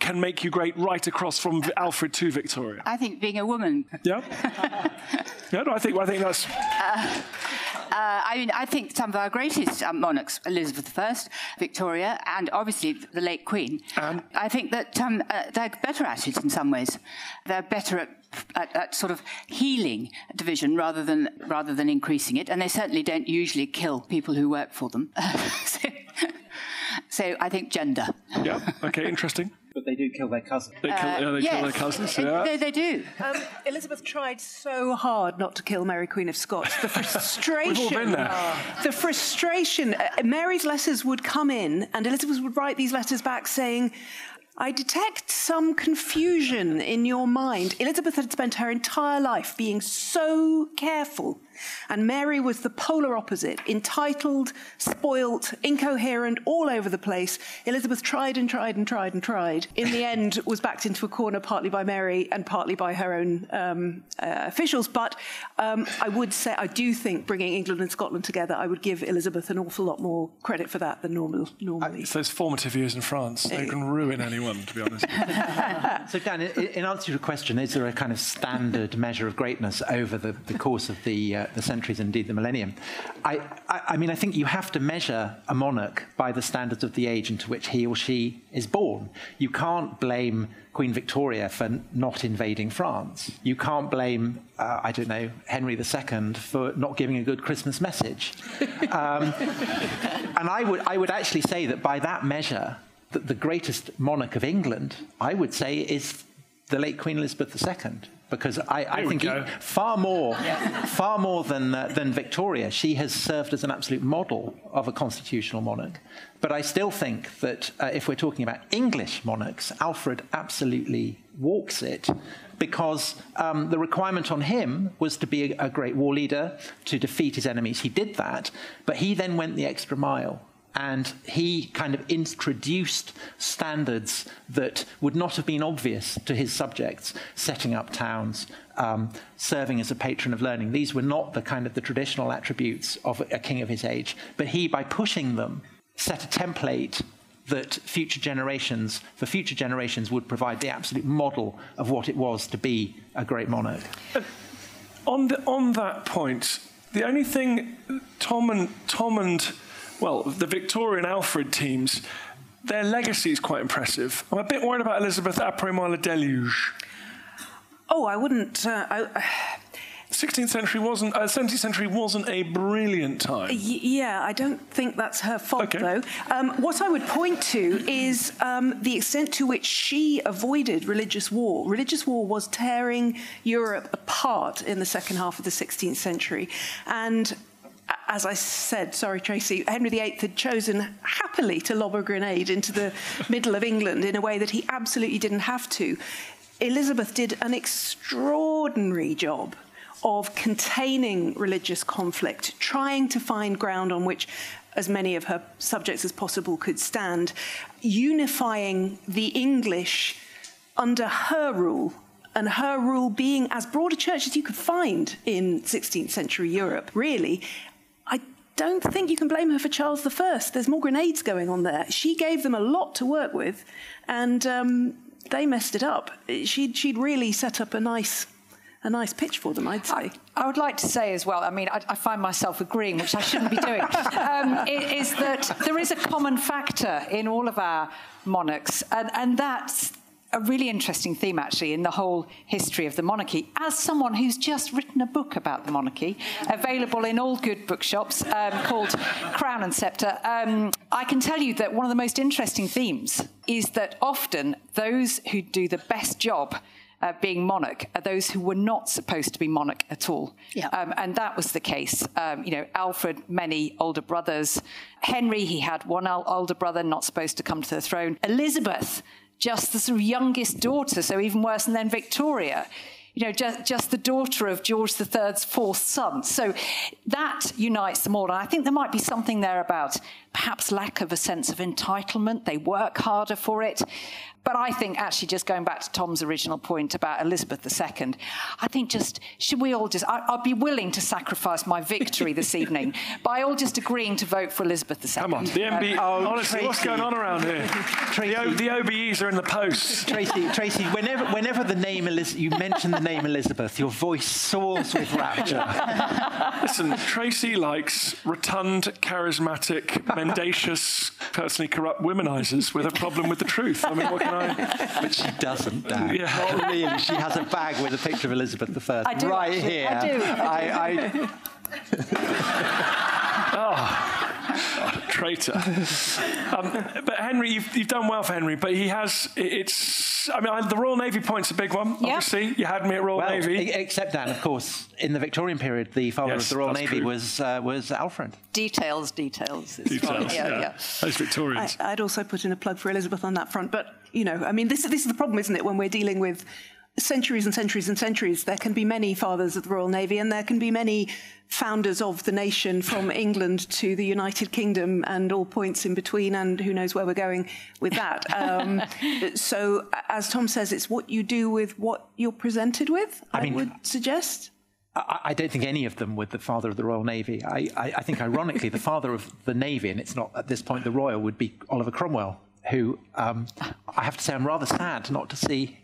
can make you great right across from Alfred to Victoria? I think being a woman. Yeah. yeah. No, I think I think that's. Uh, uh, I mean, I think some of our greatest um, monarchs, Elizabeth I, Victoria, and obviously the late Queen, um, I think that um, uh, they're better at it in some ways. They're better at, at, at, sort of healing division rather than rather than increasing it, and they certainly don't usually kill people who work for them. so, so I think gender. Yeah. Okay. Interesting. But they do kill their cousins. They kill, uh, yeah, they yes, kill their cousins. Yeah. They, they do. Um, Elizabeth tried so hard not to kill Mary Queen of Scots. The frustration. We've all been there. The frustration. Uh, Mary's letters would come in, and Elizabeth would write these letters back saying, I detect some confusion in your mind. Elizabeth had spent her entire life being so careful and Mary was the polar opposite, entitled, spoilt, incoherent, all over the place. Elizabeth tried and tried and tried and tried. In the end, was backed into a corner partly by Mary and partly by her own um, uh, officials. But um, I would say, I do think bringing England and Scotland together, I would give Elizabeth an awful lot more credit for that than normal, normally. It's those formative years in France. They can ruin anyone, to be honest. so, Dan, in answer to your question, is there a kind of standard measure of greatness over the, the course of the uh, the centuries, indeed the millennium. I, I, I, mean, I think you have to measure a monarch by the standards of the age into which he or she is born. You can't blame Queen Victoria for not invading France. You can't blame, uh, I don't know, Henry II for not giving a good Christmas message. Um, and I would, I would actually say that by that measure, that the greatest monarch of England, I would say, is the late Queen Elizabeth II because I, I think he, far more, far more than uh, than Victoria, she has served as an absolute model of a constitutional monarch. But I still think that uh, if we're talking about English monarchs, Alfred absolutely walks it. Because um, the requirement on him was to be a, a great war leader, to defeat his enemies. He did that, but he then went the extra mile and he kind of introduced standards that would not have been obvious to his subjects, setting up towns, um, serving as a patron of learning. These were not the kind of the traditional attributes of a king of his age, but he, by pushing them, set a template that future generations, for future generations, would provide the absolute model of what it was to be a great monarch. Uh, on, the, on that point, the only thing Tom and Tom and well, the Victorian Alfred teams, their legacy is quite impressive. I'm a bit worried about Elizabeth après moi le déluge. Oh, I wouldn't. Uh, I, 16th century wasn't, uh, 17th century wasn't a brilliant time. Y- yeah, I don't think that's her fault, okay. though. Um, what I would point to is um, the extent to which she avoided religious war. Religious war was tearing Europe apart in the second half of the 16th century. And as I said, sorry, Tracy, Henry VIII had chosen happily to lob a grenade into the middle of England in a way that he absolutely didn't have to. Elizabeth did an extraordinary job of containing religious conflict, trying to find ground on which as many of her subjects as possible could stand, unifying the English under her rule and her rule being as broad a church as you could find in 16th century Europe, really, don't think you can blame her for Charles I. There's more grenades going on there. She gave them a lot to work with, and um, they messed it up. She'd, she'd really set up a nice a nice pitch for them, I'd say. I, I, would like to say as well, I mean, I, I find myself agreeing, which I shouldn't be doing, um, is that there is a common factor in all of our monarchs, and, and that's a really interesting theme, actually, in the whole history of the monarchy. As someone who's just written a book about the monarchy, available in all good bookshops, um, called Crown and Sceptre, um, I can tell you that one of the most interesting themes is that often those who do the best job uh, being monarch are those who were not supposed to be monarch at all. Yeah. Um, and that was the case. Um, you know, Alfred, many older brothers. Henry, he had one older brother not supposed to come to the throne. Elizabeth, just the sort of youngest daughter, so even worse than then Victoria you know, just, just the daughter of George III's fourth son. So that unites them all. And I think there might be something there about perhaps lack of a sense of entitlement. They work harder for it. But I think actually, just going back to Tom's original point about Elizabeth II, I think just should we all just? I, would be willing to sacrifice my victory this evening by all just agreeing to vote for Elizabeth II. Come on, the MB. Uh, oh, honestly, Tracy. what's going on around here? Tracy. The, o, the OBEs are in the post. Tracy, Tracy, whenever whenever the name Eliz- you mention the name Elizabeth, your voice soars with rapture. Listen, Tracy likes rotund, charismatic, mendacious, personally corrupt womenizers with a problem with the truth. I mean, what can I? But she doesn't, Dan. Yeah. Not really. She has a bag with a picture of Elizabeth I. I do, right actually. here. I do. I, I... oh traitor. Um, but Henry, you've, you've, done well for Henry, but he has, it's, I mean, the Royal Navy point's a big one, yep. obviously. You had me at Royal well, Navy. Except, Dan, of course, in the Victorian period, the father yes, of the Royal Navy was uh, was Alfred. Details, details. Details, yeah, yeah. yeah. Those Victorians. I, I'd also put in a plug for Elizabeth on that front, but, you know, I mean, this, this is the problem, isn't it, when we're dealing with centuries and centuries and centuries, there can be many fathers of the Royal Navy and there can be many founders of the nation from England to the United Kingdom and all points in between, and who knows where we're going with that. Um, so, as Tom says, it's what you do with what you're presented with, I, I mean, would suggest. I, don't think any of them were the father of the Royal Navy. I, I, I think, ironically, the father of the Navy, and it's not at this point the Royal, would be Oliver Cromwell, who um, I have to say I'm rather sad not to see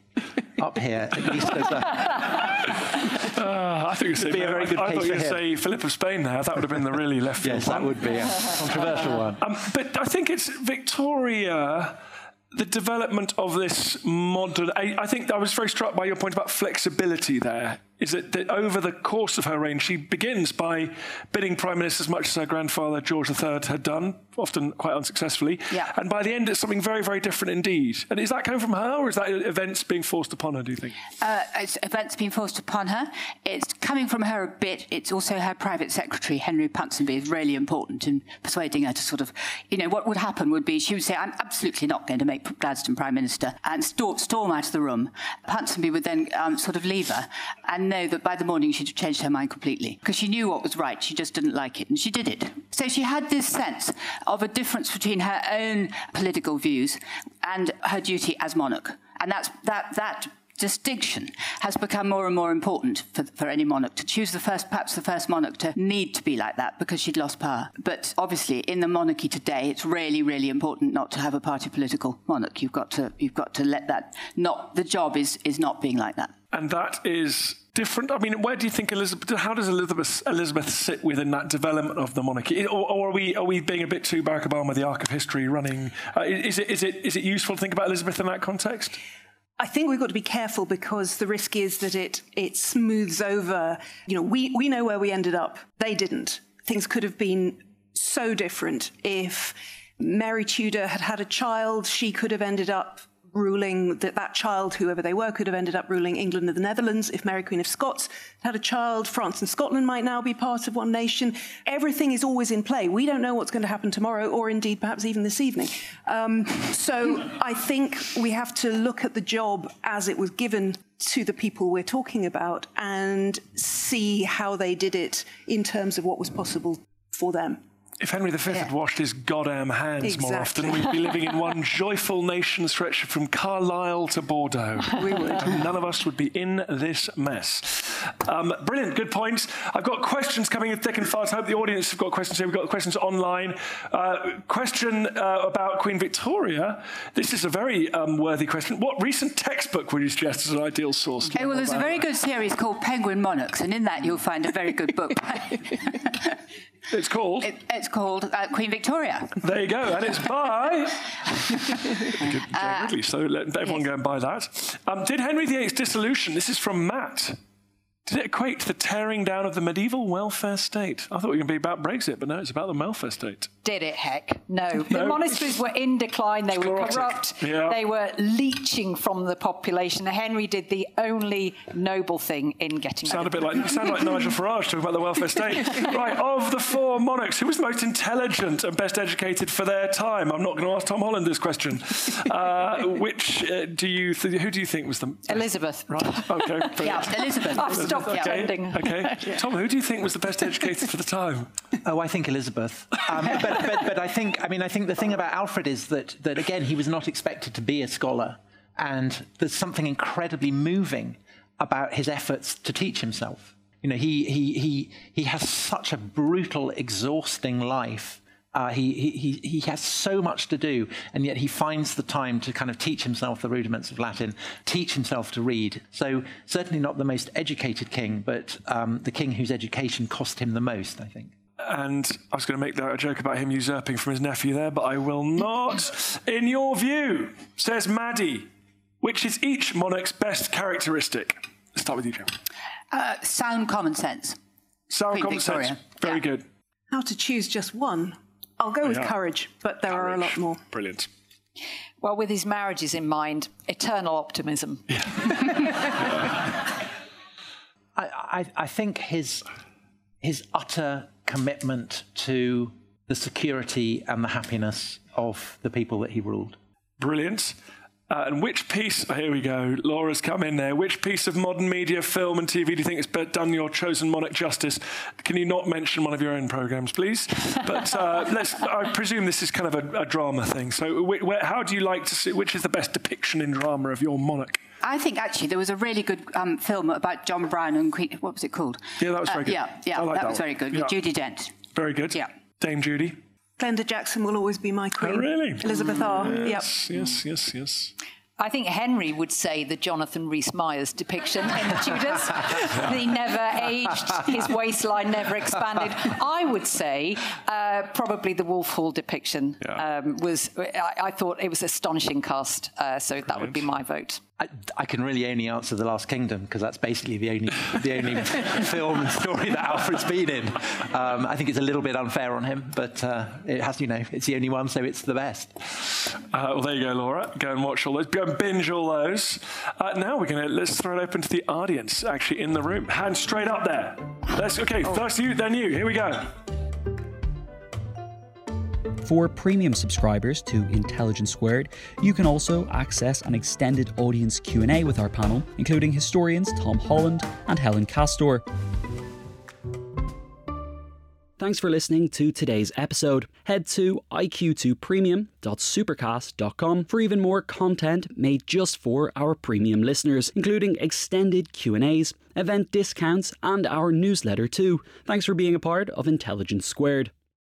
up here, at least as a. Uh, I think be a very good I, I thought you'd say Philip of Spain there. That would have been the really left field yes, one. that would be a controversial one. Um, but I think it's Victoria the development of this modern. I, I, think I was very struck by your point about flexibility there is that, that, over the course of her reign, she begins by bidding prime ministers much as her grandfather George III had done, often quite unsuccessfully. Yeah. And by the end, it's something very, very different indeed. And is that coming from her, or is that events being forced upon her? Do you think? Uh, it's events being forced upon her. It's coming from her a bit. It's also her private secretary Henry Ponsonby is really important in persuading her to sort of, you know, what would happen would be she would say, "I'm absolutely not going to make Gladstone prime minister," and storm, out of the room. Ponsonby would then um, sort of leave her and know that by the morning she'd changed her mind completely because she knew what was right. She just didn't like it, and she did it. So she had this sense of a difference between her own political views and her duty as monarch, and that's that that distinction has become more and more important for, for any monarch to choose the first, perhaps the first monarch to need to be like that because she'd lost power. But obviously, in the monarchy today, it's really, really important not to have a party political monarch. You've got to, you've got to let that not, the job is, is not being like that. And that is different? I mean, where do you think Elizabeth? How does Elizabeth Elizabeth sit within that development of the monarchy, or, or are we are we being a bit too Barack Obama, the arc of history, running? Uh, is it is it is it useful to think about Elizabeth in that context? I think we've got to be careful because the risk is that it it smooths over. You know, we, we know where we ended up. They didn't. Things could have been so different if Mary Tudor had had a child. She could have ended up ruling that that child, whoever they were, could have ended up ruling England and the Netherlands. If Mary Queen of Scots had a child, France and Scotland might now be part of one nation. Everything is always in play. We don't know what's going to happen tomorrow, or indeed perhaps even this evening. Um, so I think we have to look at the job as it was given to the people we're talking about and see how they did it in terms of what was possible for them if Henry V yeah. had washed his goddamn hands exactly. more often, we'd be living in one joyful nation stretched from Carlisle to Bordeaux. We would. None of us would be in this mess. Um, brilliant, good points. I've got questions coming in thick and fast. I hope the audience have got questions here. We've got questions online. Uh, question uh, about Queen Victoria. This is a very um, worthy question. What recent textbook would you suggest as an ideal source? Okay, well, there's a very good series called Penguin Monarchs, and in that you'll find a very good book. It's called? It, it's called uh, Queen Victoria. There you go, and it's by uh, Ridley, so let everyone yes. go and buy that. Um, did Henry VIII's dissolution, this is from Matt, did it equate to the tearing down of the medieval welfare state? I thought it was going to be about Brexit, but no, it's about the welfare state. Did it, heck? No. The monasteries were in decline, they were corrupt, Yeah. they were leeching from the population. Henry did the only noble thing in getting it. Sound a bit like you sound like Nigel Farage talking about the welfare state. right, of the four monarchs, who was the most intelligent and best educated for their time? I'm not going to ask Tom Holland this question. Uh, which uh, do you th- who do you think was the Elizabeth. right? Okay. Yeah, Elizabeth. I've stopped Okay, pretending. okay. Tom, who do you think was the best educated for the time? Oh, I think Elizabeth. Um, but, but, but I think, I mean, I think the thing about Alfred is that, that, again, he was not expected to be a scholar. And there's something incredibly moving about his efforts to teach himself. You know, he, he, he, he has such a brutal, exhausting life. Uh, he, he, he has so much to do, and yet he finds the time to kind of teach himself the rudiments of Latin, teach himself to read. So, certainly not the most educated king, but um, the king whose education cost him the most, I think. And I was going to make a joke about him usurping from his nephew there, but I will not. In your view, says Maddie, which is each monarch's best characteristic? Let's start with you, Jim. Uh, sound common sense. Sound Queen common sense. Very Yeah. good. How to choose just one? I'll go with yeah. courage, but there are a lot more. Brilliant. Well, with his marriages in mind, eternal optimism. I, I, I think his his utter commitment to the security and the happiness of the people that he ruled. Brilliant. Uh, and which piece, oh, here we go, Laura's come in there. Which piece of modern media, film, and TV do you think has done your chosen monarch justice? Can you not mention one of your own programmes, please? But uh, let's, I presume this is kind of a, a drama thing. So, where, how do you like to see, which is the best depiction in drama of your monarch? I think actually there was a really good um, film about John Brown and Queen. What was it called? Yeah, that was very Uh, good. Yeah, yeah, that, that was one. very good. Yeah. Judi Dench. Very good. Yeah. Dame Judi. Glenda Jackson will always be my queen. Oh, really? Elizabeth R. Yep. Yes, yes, yes, yes. I think Henry would say the Jonathan Rhys Myers depiction in the Tudors. he never aged, his waistline never expanded. I would say uh, probably the Wolf Hall depiction Yeah. um, was, I, I thought it was astonishing cast, uh, so that would be my vote. I, I can really only answer The Last Kingdom because that's basically the only the only film and story that Alfred's been in. Um, I think it's a little bit unfair on him, but uh, it has, you know, it's the only one, so it's the best. Uh, well, there you go, Laura. Go and watch all those. Go and binge all those. Uh, now we're gonna let's throw it open to the audience, actually in the room. Hands straight up there. Let's okay. First you, then you. Here we go. For premium subscribers to Intelligence Squared, you can also access an extended audience Q&A with our panel, including historians Tom Holland and Helen Castor. Thanks for listening to today's episode. Head to iq2premium.supercast.com for even more content made just for our premium listeners, including extended Q&As, event discounts, and our newsletter too. Thanks for being a part of Intelligence Squared.